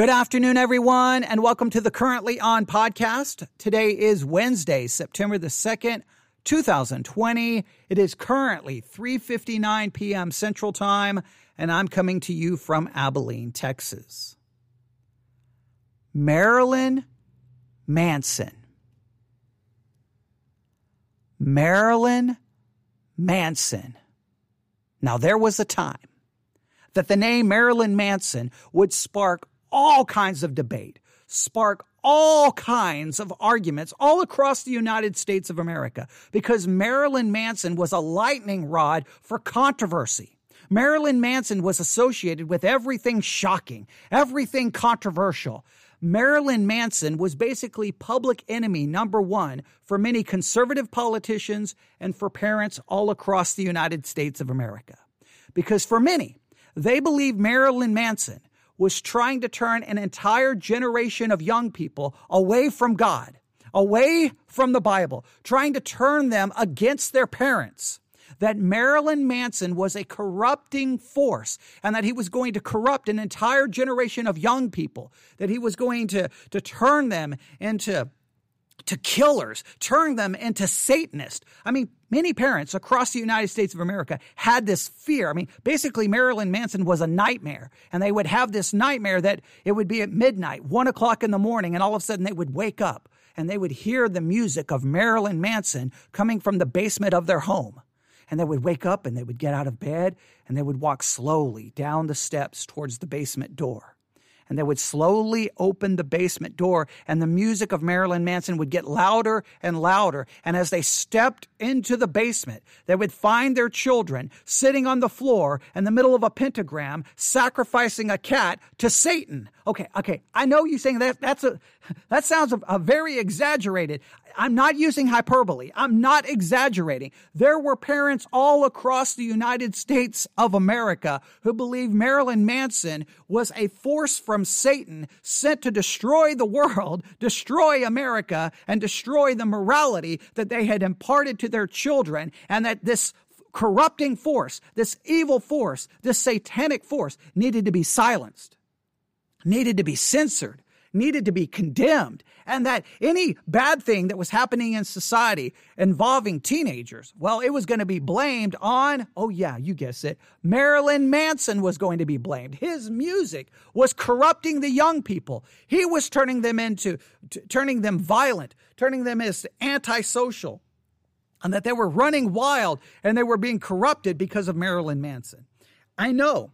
Good afternoon, everyone, and welcome to the Currently On podcast. Today is Wednesday, September the 2nd, 2020. It is currently 3:59 p.m. Central Time, and I'm coming to you from Abilene, Texas. Marilyn Manson. Marilyn Manson. Now, there was a time that the name Marilyn Manson would spark all kinds of debate, spark all kinds of arguments all across the United States of America because Marilyn Manson was a lightning rod for controversy. Marilyn Manson was associated with everything shocking, everything controversial. Marilyn Manson was basically public enemy number one for many conservative politicians and for parents all across the United States of America. Because for many, they believe Marilyn Manson was trying to turn an entire generation of young people away from God, away from the Bible, trying to turn them against their parents. That Marilyn Manson was a corrupting force and that he was going to corrupt an entire generation of young people, that he was going to, to turn them into to killers, turn them into Satanists. I mean, many parents across the United States of America had this fear. I mean, basically, Marilyn Manson was a nightmare, and they would have this nightmare that it would be at midnight, one o'clock in the morning, and all of a sudden they would wake up and they would hear the music of Marilyn Manson coming from the basement of their home. And they would wake up and they would get out of bed and they would walk slowly down the steps towards the basement door and they would slowly open the basement door and the music of Marilyn Manson would get louder and louder. And as they stepped into the basement, they would find their children sitting on the floor in the middle of a pentagram, sacrificing a cat to Satan. Okay, okay. I know you saying that that's a that sounds a, a very exaggerated. I'm not using hyperbole. I'm not exaggerating. There were parents all across the United States of America who believed Marilyn Manson was a force from Satan sent to destroy the world, destroy America, and destroy the morality that they had imparted to their children, and that this corrupting force, this evil force, this satanic force needed to be silenced, needed to be censored, needed to be condemned and that any bad thing that was happening in society involving teenagers, well, it was going to be blamed on, oh yeah, you guess it, Marilyn Manson was going to be blamed. His music was corrupting the young people. He was turning them into, t- turning them violent, turning them as antisocial, and that they were running wild and they were being corrupted because of Marilyn Manson. I know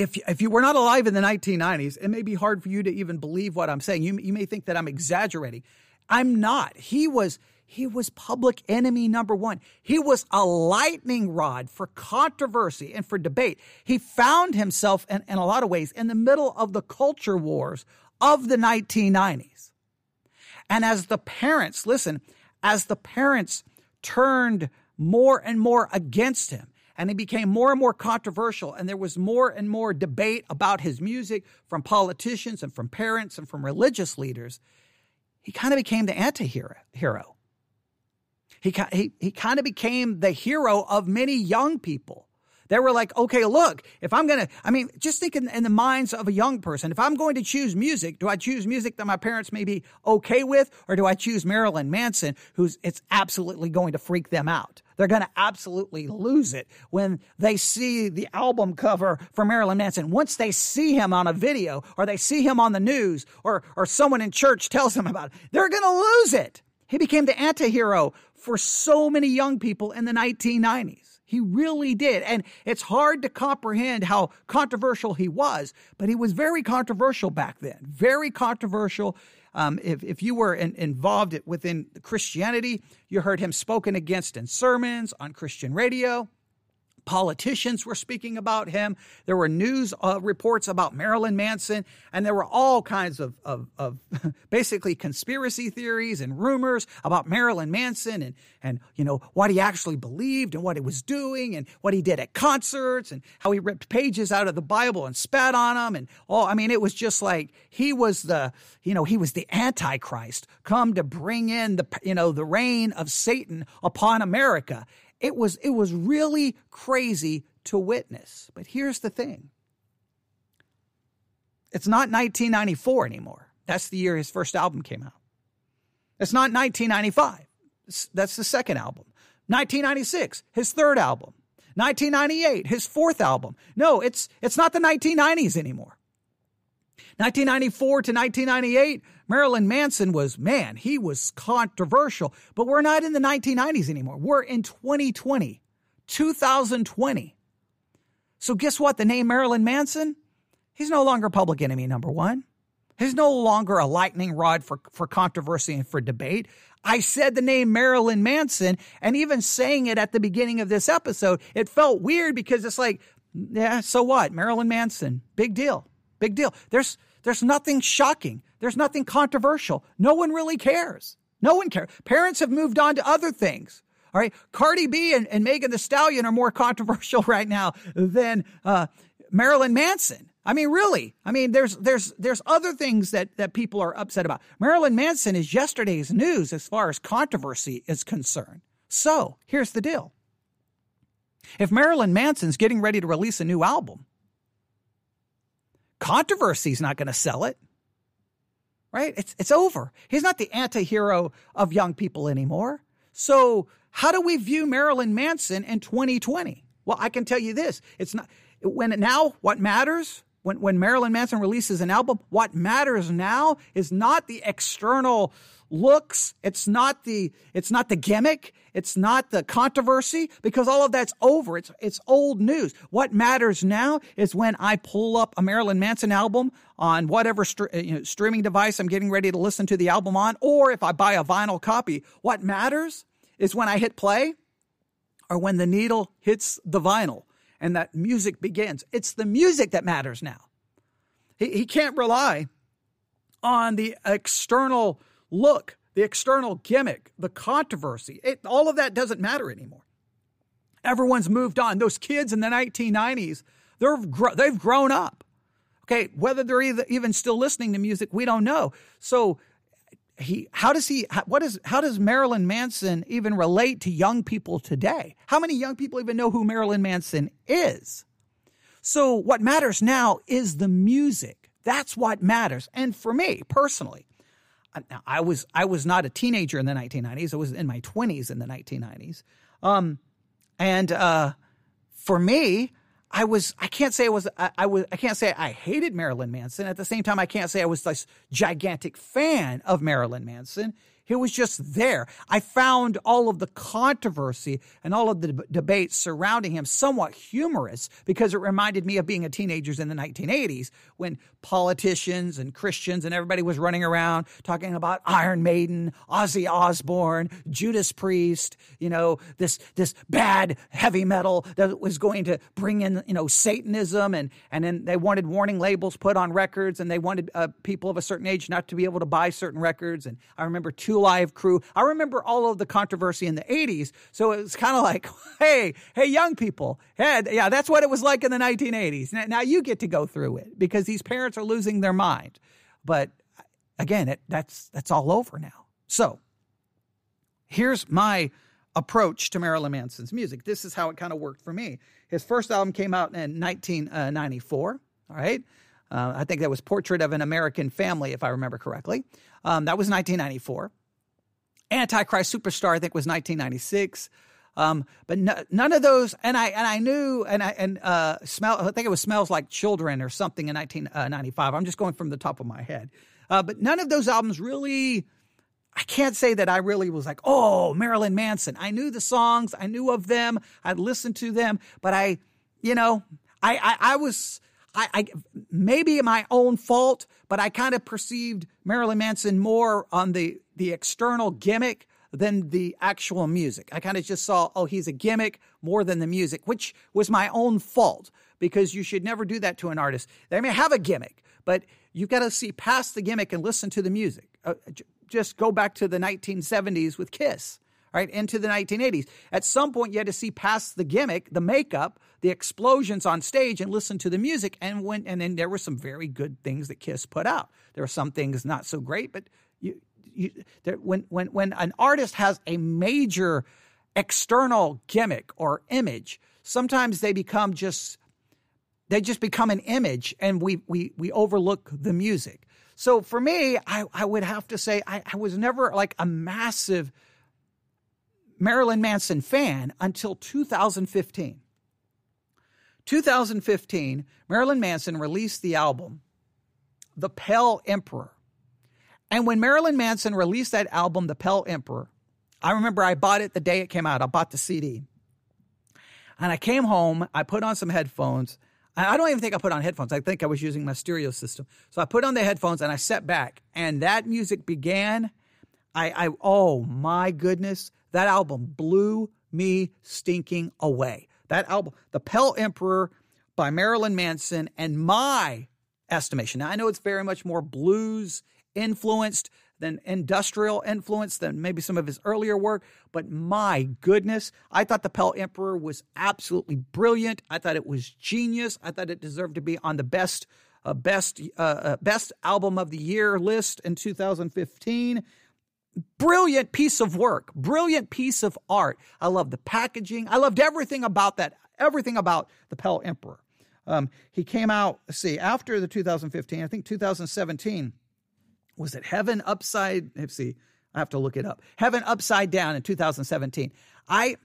if if you were not alive in the 1990s, it may be hard for you to even believe what I'm saying. You you may think that I'm exaggerating. I'm not. He was he was public enemy number one. He was a lightning rod for controversy and for debate. He found himself in, in a lot of ways in the middle of the culture wars of the 1990s. And as the parents, listen, as the parents turned more and more against him, and he became more and more controversial and there was more and more debate about his music from politicians and from parents and from religious leaders he kind of became the anti-hero hero he, he, he kind of became the hero of many young people they were like, okay, look, if I'm to, I mean, just think in, in, the minds of a young person. If I'm going to choose music, do I choose music that my parents may be okay with, or do I choose Marilyn Manson, who's, it's absolutely going to freak them out? They're going to absolutely lose it when they see the album cover for Marilyn Manson. Once they see him on a video or they see him on the news or, or someone in church tells them about it, they're going to lose it. He became the anti-hero for so many young people in the 1990s. He really did. And it's hard to comprehend how controversial he was, but he was very controversial back then. Very controversial. Um, if, if you were in, involved within Christianity, you heard him spoken against in sermons, on Christian radio. Politicians were speaking about him. There were news uh, reports about Marilyn Manson, and there were all kinds of, of, of basically conspiracy theories and rumors about Marilyn Manson and, and, you know, what he actually believed and what he was doing and what he did at concerts and how he ripped pages out of the Bible and spat on them. And all, I mean, it was just like he was the, you know, he was the Antichrist come to bring in the, you know, the reign of Satan upon America. It was, it was really crazy to witness. But here's the thing It's not 1994 anymore. That's the year his first album came out. It's not 1995. That's the second album. 1996, his third album. 1998, his fourth album. No, it's it's not the 1990s anymore. 1994 to 1998, Marilyn Manson was, man, he was controversial, but we're not in the 1990s anymore. We're in 2020, 2020. So guess what? The name Marilyn Manson, he's no longer public enemy number one. He's no longer a lightning rod for, for controversy and for debate. I said the name Marilyn Manson, and even saying it at the beginning of this episode, it felt weird because it's like, yeah, so what? Marilyn Manson, big deal, big deal. There's there's nothing shocking. There's nothing controversial. No one really cares. No one cares. Parents have moved on to other things. All right. Cardi B and, and Megan Thee Stallion are more controversial right now than uh, Marilyn Manson. I mean, really. I mean, there's there's there's other things that that people are upset about. Marilyn Manson is yesterday's news as far as controversy is concerned. So here's the deal. If Marilyn Manson's getting ready to release a new album, controversy's not going to sell it. Right? It's it's over. He's not the anti-hero of young people anymore. So how do we view Marilyn Manson in 2020? Well, I can tell you this. It's not when now what matters when, when Marilyn Manson releases an album, what matters now is not the external looks. It's not the, it's not the gimmick. It's not the controversy because all of that's over. It's, it's old news. What matters now is when I pull up a Marilyn Manson album on whatever uh, you know, streaming device I'm getting ready to listen to the album on, or if I buy a vinyl copy. What matters is when I hit play or when the needle hits the vinyl and that music begins. It's the music that matters now. He, he can't rely on the external look, the external gimmick, the controversy. It, all of that doesn't matter anymore. Everyone's moved on. Those kids in the 1990s, they're, they've grown up. Okay, whether they're even still listening to music, we don't know. So he how does he what is how does Marilyn Manson even relate to young people today? How many young people even know who Marilyn Manson is? So what matters now is the music. That's what matters. And for me personally, now I was I was not a teenager in the 1990s. I was in my 20s in the 1990s. Um, and uh, for me, I was I can't say I was I, I, was I can't say I hated Marilyn Manson. At the same time, I can't say I was this gigantic fan of Marilyn Manson. He was just there. I found all of the controversy and all of the deb- debate surrounding him somewhat humorous because it reminded me of being a teenager in the 1980s when politicians and Christians and everybody was running around talking about Iron Maiden, Ozzy Osbourne, Judas Priest, you know, this this bad heavy metal that was going to bring in, you know, Satanism and and then they wanted warning labels put on records and they wanted uh, people of a certain age not to be able to buy certain records and I remember two Live crew. I remember all of the controversy in the 80s. So it was kind of like, hey, hey, young people. Hey, yeah, that's what it was like in the 1980s. Now, now you get to go through it because these parents are losing their mind. But again, it, that's, that's all over now. So here's my approach to Marilyn Manson's music. This is how it kind of worked for me. His first album came out in 1994. All right. Uh, I think that was Portrait of an American Family, if I remember correctly. Um, that was 1994. Antichrist Superstar, I think, was 1996. Um, but no, none of those, and I and I knew, and I and uh, smell. I think it was "Smells Like Children" or something in 1995. Uh, I'm just going from the top of my head. Uh, but none of those albums really. I can't say that I really was like, oh, Marilyn Manson. I knew the songs, I knew of them, I'd listened to them, but I, you know, I I, I was. I, I maybe my own fault, but I kind of perceived Marilyn Manson more on the the external gimmick than the actual music. I kind of just saw, oh, he's a gimmick more than the music, which was my own fault because you should never do that to an artist. They may have a gimmick, but you've got to see past the gimmick and listen to the music. Uh, just go back to the 1970s with Kiss right, into the 1980s. At some point, you had to see past the gimmick, the makeup, the explosions on stage, and listen to the music. And when and then there were some very good things that Kiss put out. There were some things not so great, but you, you, there, when when when an artist has a major external gimmick or image, sometimes they become just they just become an image and we, we, we overlook the music. So for me, I, I would have to say I, I was never like a massive Marilyn Manson fan until 2015. 2015, Marilyn Manson released the album, The Pale Emperor. And when Marilyn Manson released that album, The Pale Emperor, I remember I bought it the day it came out. I bought the CD. And I came home, I put on some headphones. I don't even think I put on headphones. I think I was using my stereo system. So I put on the headphones and I sat back, and that music began. I, I oh my goodness, that album blew me stinking away. That album, The Pale Emperor by Marilyn Manson, and my estimation. Now I know it's very much more blues influenced than industrial influence than maybe some of his earlier work. But my goodness, I thought The Pale Emperor was absolutely brilliant. I thought it was genius. I thought it deserved to be on the best uh, best uh, uh, best album of the year list in 2015. Brilliant piece of work, brilliant piece of art. I love the packaging. I loved everything about that, everything about The Pale Emperor. Um, he came out, see, after the 2015, I think 2017 was it Heaven Upside? Let's see. I have to look it up. Heaven Upside Down in 2017. I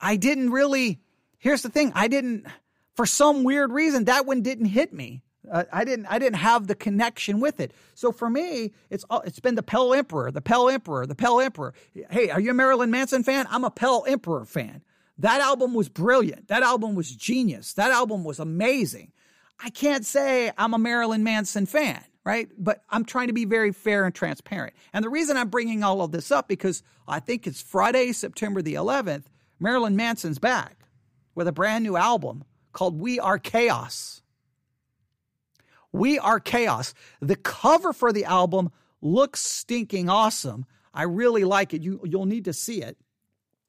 I didn't really. Here's the thing. I didn't for some weird reason that one didn't hit me. Uh, I didn't I didn't have the connection with it. So for me, it's it's been the Pale Emperor, the Pale Emperor, the Pale Emperor. Hey, are you a Marilyn Manson fan? I'm a Pale Emperor fan. That album was brilliant. That album was genius. That album was amazing. I can't say I'm a Marilyn Manson fan right? But I'm trying to be very fair and transparent. And the reason I'm bringing all of this up because I think it's Friday, September the 11th, Marilyn Manson's back with a brand new album called We Are Chaos. We Are Chaos. The cover for the album looks stinking awesome. I really like it. You you'll need to see it.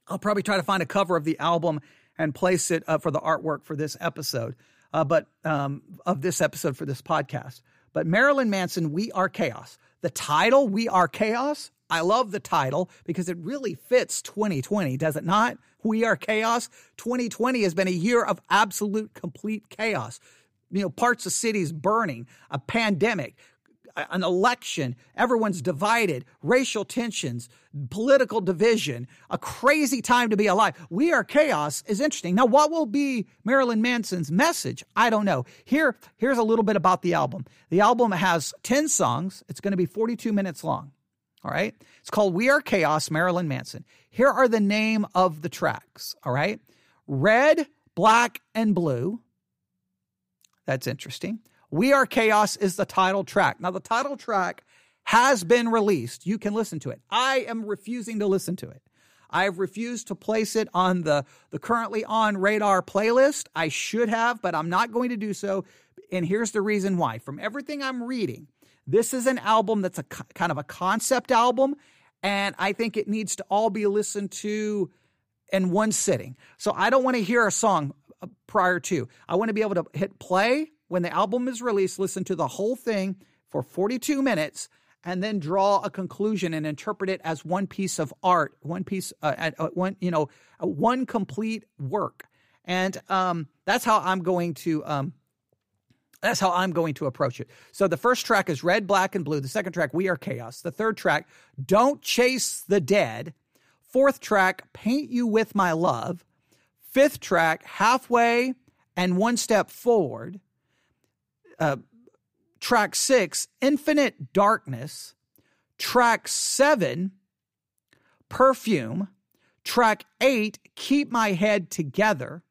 I'll probably try to find a cover of the album and place it uh, for the artwork for this episode. Uh, but um, of this episode for this podcast. But Marilyn Manson, We Are Chaos. The title, We Are Chaos, I love the title because it really fits 2020, does it not? We Are Chaos. 2020 has been a year of absolute complete chaos. You know, parts of cities burning, a pandemic, an election, everyone's divided, racial tensions, political division, a crazy time to be alive. We are chaos is interesting. Now, what will be Marilyn Manson's message? I don't know. Here, here's a little bit about the album. The album has 10 songs. It's going to be 42 minutes long. All right. It's called We Are Chaos, Marilyn Manson. Here are the name of the tracks. All right. Red, black, and blue. That's interesting. We Are Chaos is the title track. Now, the title track has been released. You can listen to it. I am refusing to listen to it. I have refused to place it on the, the currently on radar playlist. I should have, but I'm not going to do so. And here's the reason why. From everything I'm reading, this is an album that's a kind of a concept album, and I think it needs to all be listened to in one sitting. So I don't want to hear a song prior to. I want to be able to hit play when the album is released, listen to the whole thing for 42 minutes and then draw a conclusion and interpret it as one piece of art, one piece, uh, uh, one you know, uh, one complete work. And um, that's how I'm going to. Um, that's how I'm going to approach it. So the first track is Red, Black, and Blue. The second track, We Are Chaos. The third track, Don't Chase the Dead. Fourth track, Paint You With My Love. Fifth track, Halfway and One Step Forward uh, track six, Infinite Darkness, track seven, Perfume, track eight, Keep My Head Together,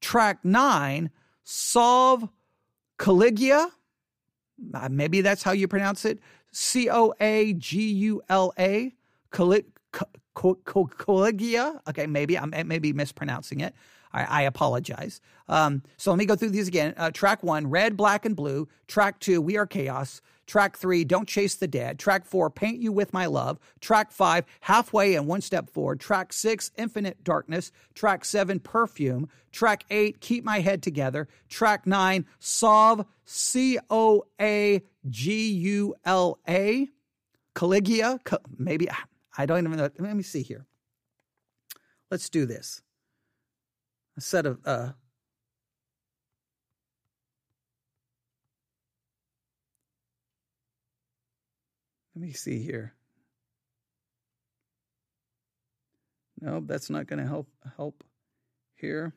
track nine, Solve Caligula, uh, maybe that's how you pronounce it, C O A G U L A. Okay, maybe I'm maybe mispronouncing it. I, I apologize. Um, so let me go through these again. Uh, track one, red, black, and blue. Track two, we are chaos. Track three, Don't Chase the Dead. Track four, Paint You With My Love. Track five, Halfway and One Step Forward. Track six, Infinite Darkness. Track seven, Perfume. Track eight, Keep My Head Together. Track nine, Solve, C O A G U L A. Caligula. Maybe, I don't even know. Let me see here. Let's do this. A set of uh, Let me see here. No, that's not going to help help here.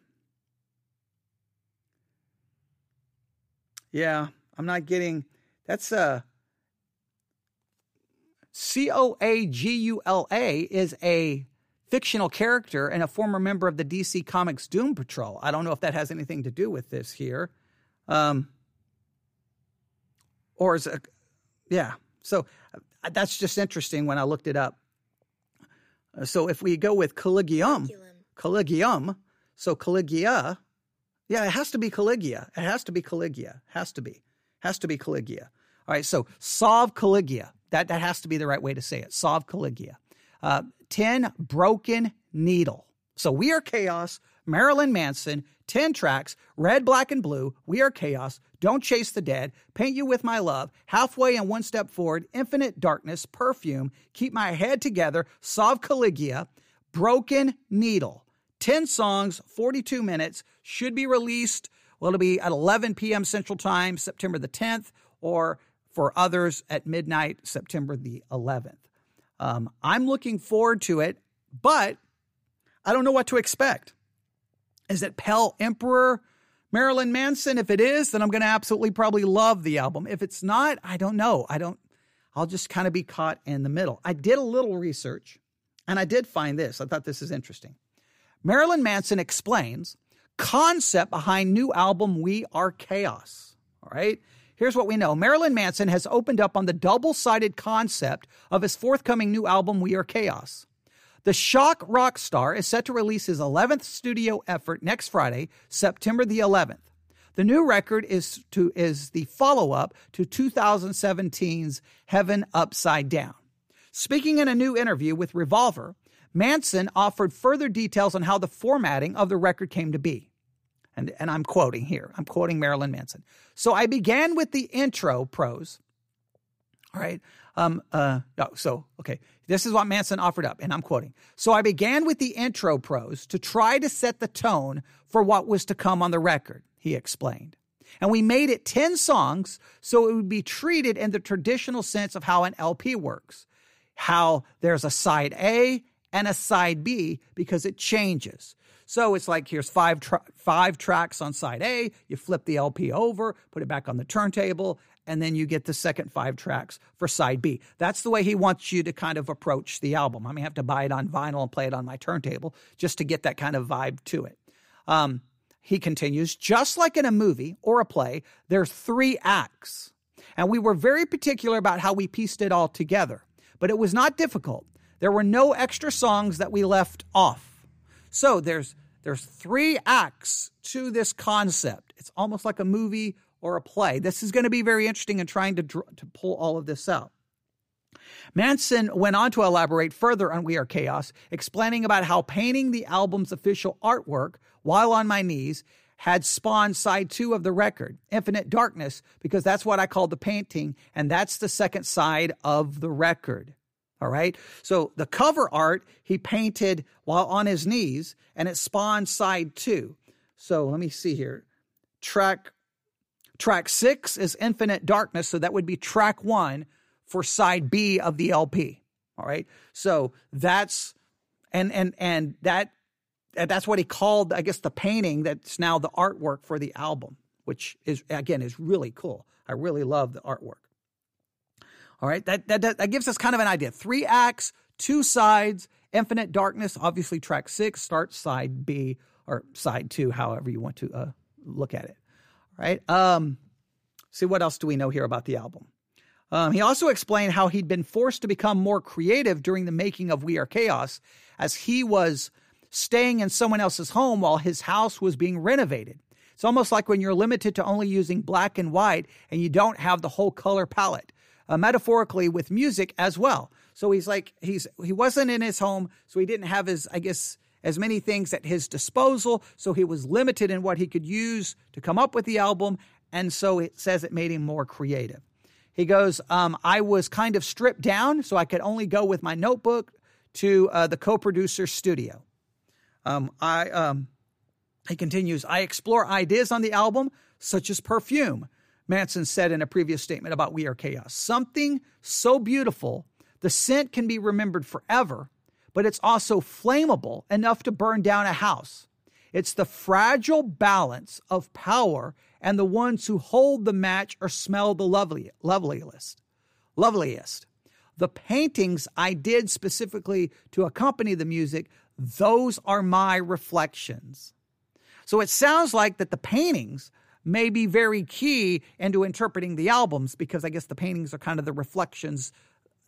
Yeah, I'm not getting that's uh C O A G U L A is a fictional character and a former member of the DC Comics Doom Patrol. I don't know if that has anything to do with this here. Um, or is it, yeah. So uh, that's just interesting when I looked it up. Uh, so if we go with Collegium, Collegium, so Collegia, yeah, it has to be Collegia. It has to be Collegia. Has to be. Has to be Collegia. All right, so Sov Collegia. That, that has to be the right way to say it. Sov Caligia. Uh, 10, Broken Needle. So We Are Chaos, Marilyn Manson, 10 tracks, Red, Black, and Blue, We Are Chaos, Don't Chase the Dead, Paint You With My Love, Halfway and One Step Forward, Infinite Darkness, Perfume, Keep My Head Together, Sov Caligia. Broken Needle. 10 songs, 42 minutes, should be released. Well, it'll be at 11 p.m. Central Time, September the 10th, or for others at midnight, September the 11th. Um, I'm looking forward to it, but I don't know what to expect. Is it Pale Emperor Marilyn Manson? If it is, then I'm going to absolutely probably love the album. If it's not, I don't know. I don't, I'll just kind of be caught in the middle. I did a little research and I did find this. I thought this is interesting. Marilyn Manson explains concept behind new album We Are Chaos. All right. Here's what we know Marilyn Manson has opened up on the double sided concept of his forthcoming new album, We Are Chaos. The shock rock star is set to release his 11th studio effort next Friday, September the 11th. The new record is to is the follow-up to 2017's Heaven Upside Down. Speaking in a new interview with Revolver, Manson offered further details on how the formatting of the record came to be. And, and I'm quoting here. I'm quoting Marilyn Manson. So I began with the intro prose. All right. Um, uh, oh, so, okay. This is what Manson offered up, and I'm quoting. So I began with the intro prose to try to set the tone for what was to come on the record, he explained. And we made it 10 songs so it would be treated in the traditional sense of how an LP works. How there's a side A and a side B because it changes. So it's like here's five tra- five tracks on side A. You flip the LP over, put it back on the turntable, and then you get the second five tracks for side B. That's the way he wants you to kind of approach the album. I may have to buy it on vinyl and play it on my turntable just to get that kind of vibe to it. Um, he continues, just like in a movie or a play, there's three acts. And we were very particular about how we pieced it all together. But it was not difficult. There were no extra songs that we left off. So there's there's three acts to this concept. It's almost like a movie or a play. This is going to be very interesting in trying to to pull all of this out. Manson went on to elaborate further on We Are Chaos, explaining about how painting the album's official artwork while on my knees had spawned side two of the record, Infinite Darkness, because that's what I call the painting, and that's the second side of the record. All right. So the cover art he painted while on his knees, and it spawned side two. So let me see here. Track track six is Infinite Darkness, so that would be track one for side B of the LP. All right. So that's and and and that that's what he called, I guess, the painting that's now the artwork for the album, which is again is really cool. I really love the artwork. All right, that, that, that gives us kind of an idea. Three acts, two sides, Infinite Darkness, obviously track six, starts side B or side two, however you want to uh, look at it. All right. Um, see, what else do we know here about the album? Um, he also explained how he'd been forced to become more creative during the making of We Are Chaos, as he was staying in someone else's home while his house was being renovated. It's almost like when you're limited to only using black and white and you don't have the whole color palette uh, metaphorically with music as well. So he's like he's he wasn't in his home, so he didn't have his I guess as many things at his disposal, so he was limited in what he could use to come up with the album, and so it says it made him more creative. He goes, um, I was kind of stripped down, so I could only go with my notebook to uh, the co-producer studio. Um, I um, he continues, I explore ideas on the album such as perfume Manson said in a previous statement about We Are Chaos. Something so beautiful, the scent can be remembered forever, but it's also flammable enough to burn down a house. It's the fragile balance of power and the ones who hold the match or smell the lovely, loveliest. Loveliest. The paintings I did specifically to accompany the music, those are my reflections. So it sounds like that the paintings may be very key into interpreting the albums because I guess the paintings are kind of the reflections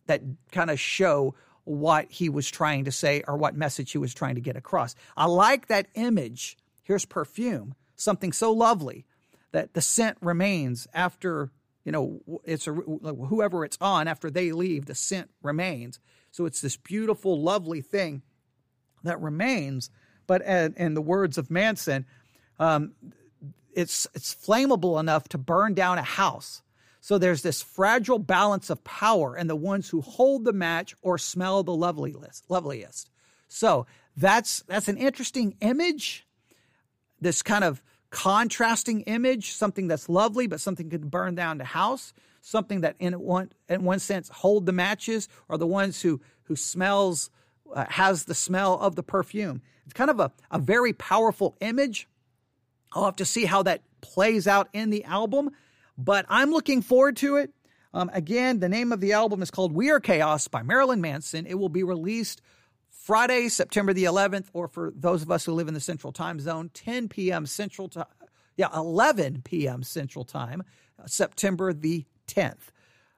that kind of show what he was trying to say or what message he was trying to get across. I like that image. Here's perfume, something so lovely that the scent remains after, you know, it's a, whoever it's on after they leave, the scent remains. So it's this beautiful, lovely thing that remains. But in the words of Manson, um, it's it's flammable enough to burn down a house. So there's this fragile balance of power and the ones who hold the match or smell the loveliest. loveliest. So that's that's an interesting image. This kind of contrasting image, something that's lovely, but something could burn down the house. Something that, in one in one sense, hold the matches, are the ones who who smells uh, has the smell of the perfume. It's kind of a, a very powerful image. I'll have to see how that plays out in the album, but I'm looking forward to it. Um, again, the name of the album is called We Are Chaos by Marilyn Manson. It will be released Friday, September the 11th, or for those of us who live in the Central Time Zone, 10 p.m. Central Time. Yeah, 11 p.m. Central Time, uh, September the 10th.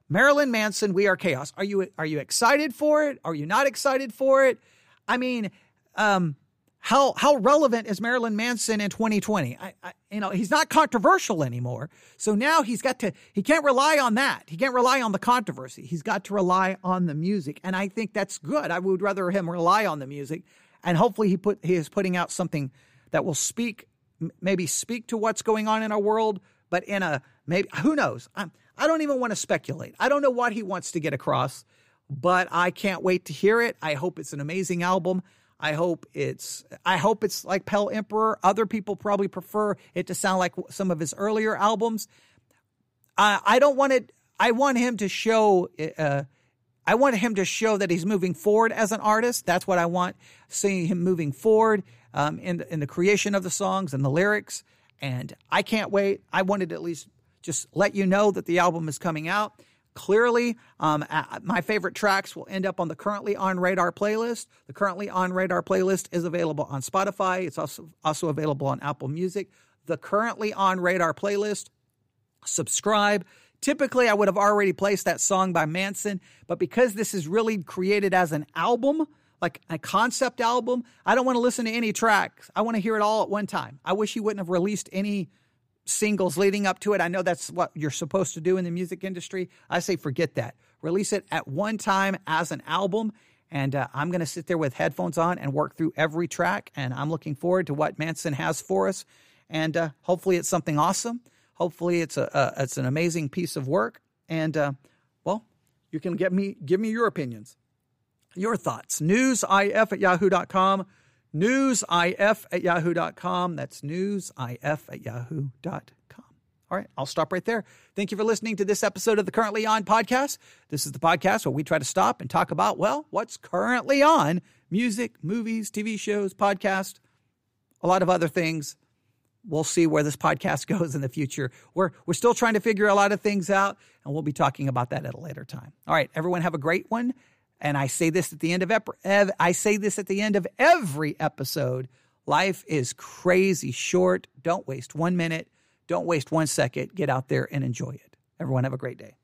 Marilyn Manson, We Are Chaos. Are you are you excited for it? Are you not excited for it? I mean, um, how how relevant is Marilyn Manson in 2020? I, I, you know, he's not controversial anymore. So now he's got to he can't rely on that. He can't rely on the controversy. He's got to rely on the music, and I think that's good. I would rather him rely on the music, and hopefully he put he is putting out something that will speak maybe speak to what's going on in our world, but in a maybe who knows. I'm, I don't even want to speculate. I don't know what he wants to get across, but I can't wait to hear it. I hope it's an amazing album. I hope it's I hope it's like Pale Emperor. Other people probably prefer it to sound like some of his earlier albums. I don't want it. I want him to show. Uh, I want him to show that he's moving forward as an artist. That's what I want. Seeing him moving forward um, in in the creation of the songs and the lyrics. And I can't wait. I wanted to at least just let you know that the album is coming out. Clearly, um, my favorite tracks will end up on the currently on radar playlist. The currently on radar playlist is available on Spotify. It's also also available on Apple Music. The currently on radar playlist. Subscribe. Typically, I would have already placed that song by Manson, but because this is really created as an album, like a concept album, I don't want to listen to any tracks. I want to hear it all at one time. I wish he wouldn't have released any singles leading up to it. I know that's what you're supposed to do in the music industry. I say forget that. Release it at one time as an album. And uh, I'm going to sit there with headphones on and work through every track. And I'm looking forward to what Manson has for us. And uh, hopefully it's something awesome. Hopefully it's a, a it's an amazing piece of work. And uh, well, you can get me give me your opinions, your thoughts. Newsif at yahoo.com newsif at yahoo.com. That's newsif at yahoo.com. All right, I'll stop right there. Thank you for listening to this episode of the Currently On podcast. This is the podcast where we try to stop and talk about, well, what's currently on music, movies, TV shows, podcast, a lot of other things. We'll see where this podcast goes in the future. We're, we're still trying to figure a lot of things out, and we'll be talking about that at a later time. All right, everyone, have a great one. And I say this at the end of ep- I say this at the end of every episode. Life is crazy short. Don't waste one minute. Don't waste one second. Get out there and enjoy it. Everyone have a great day.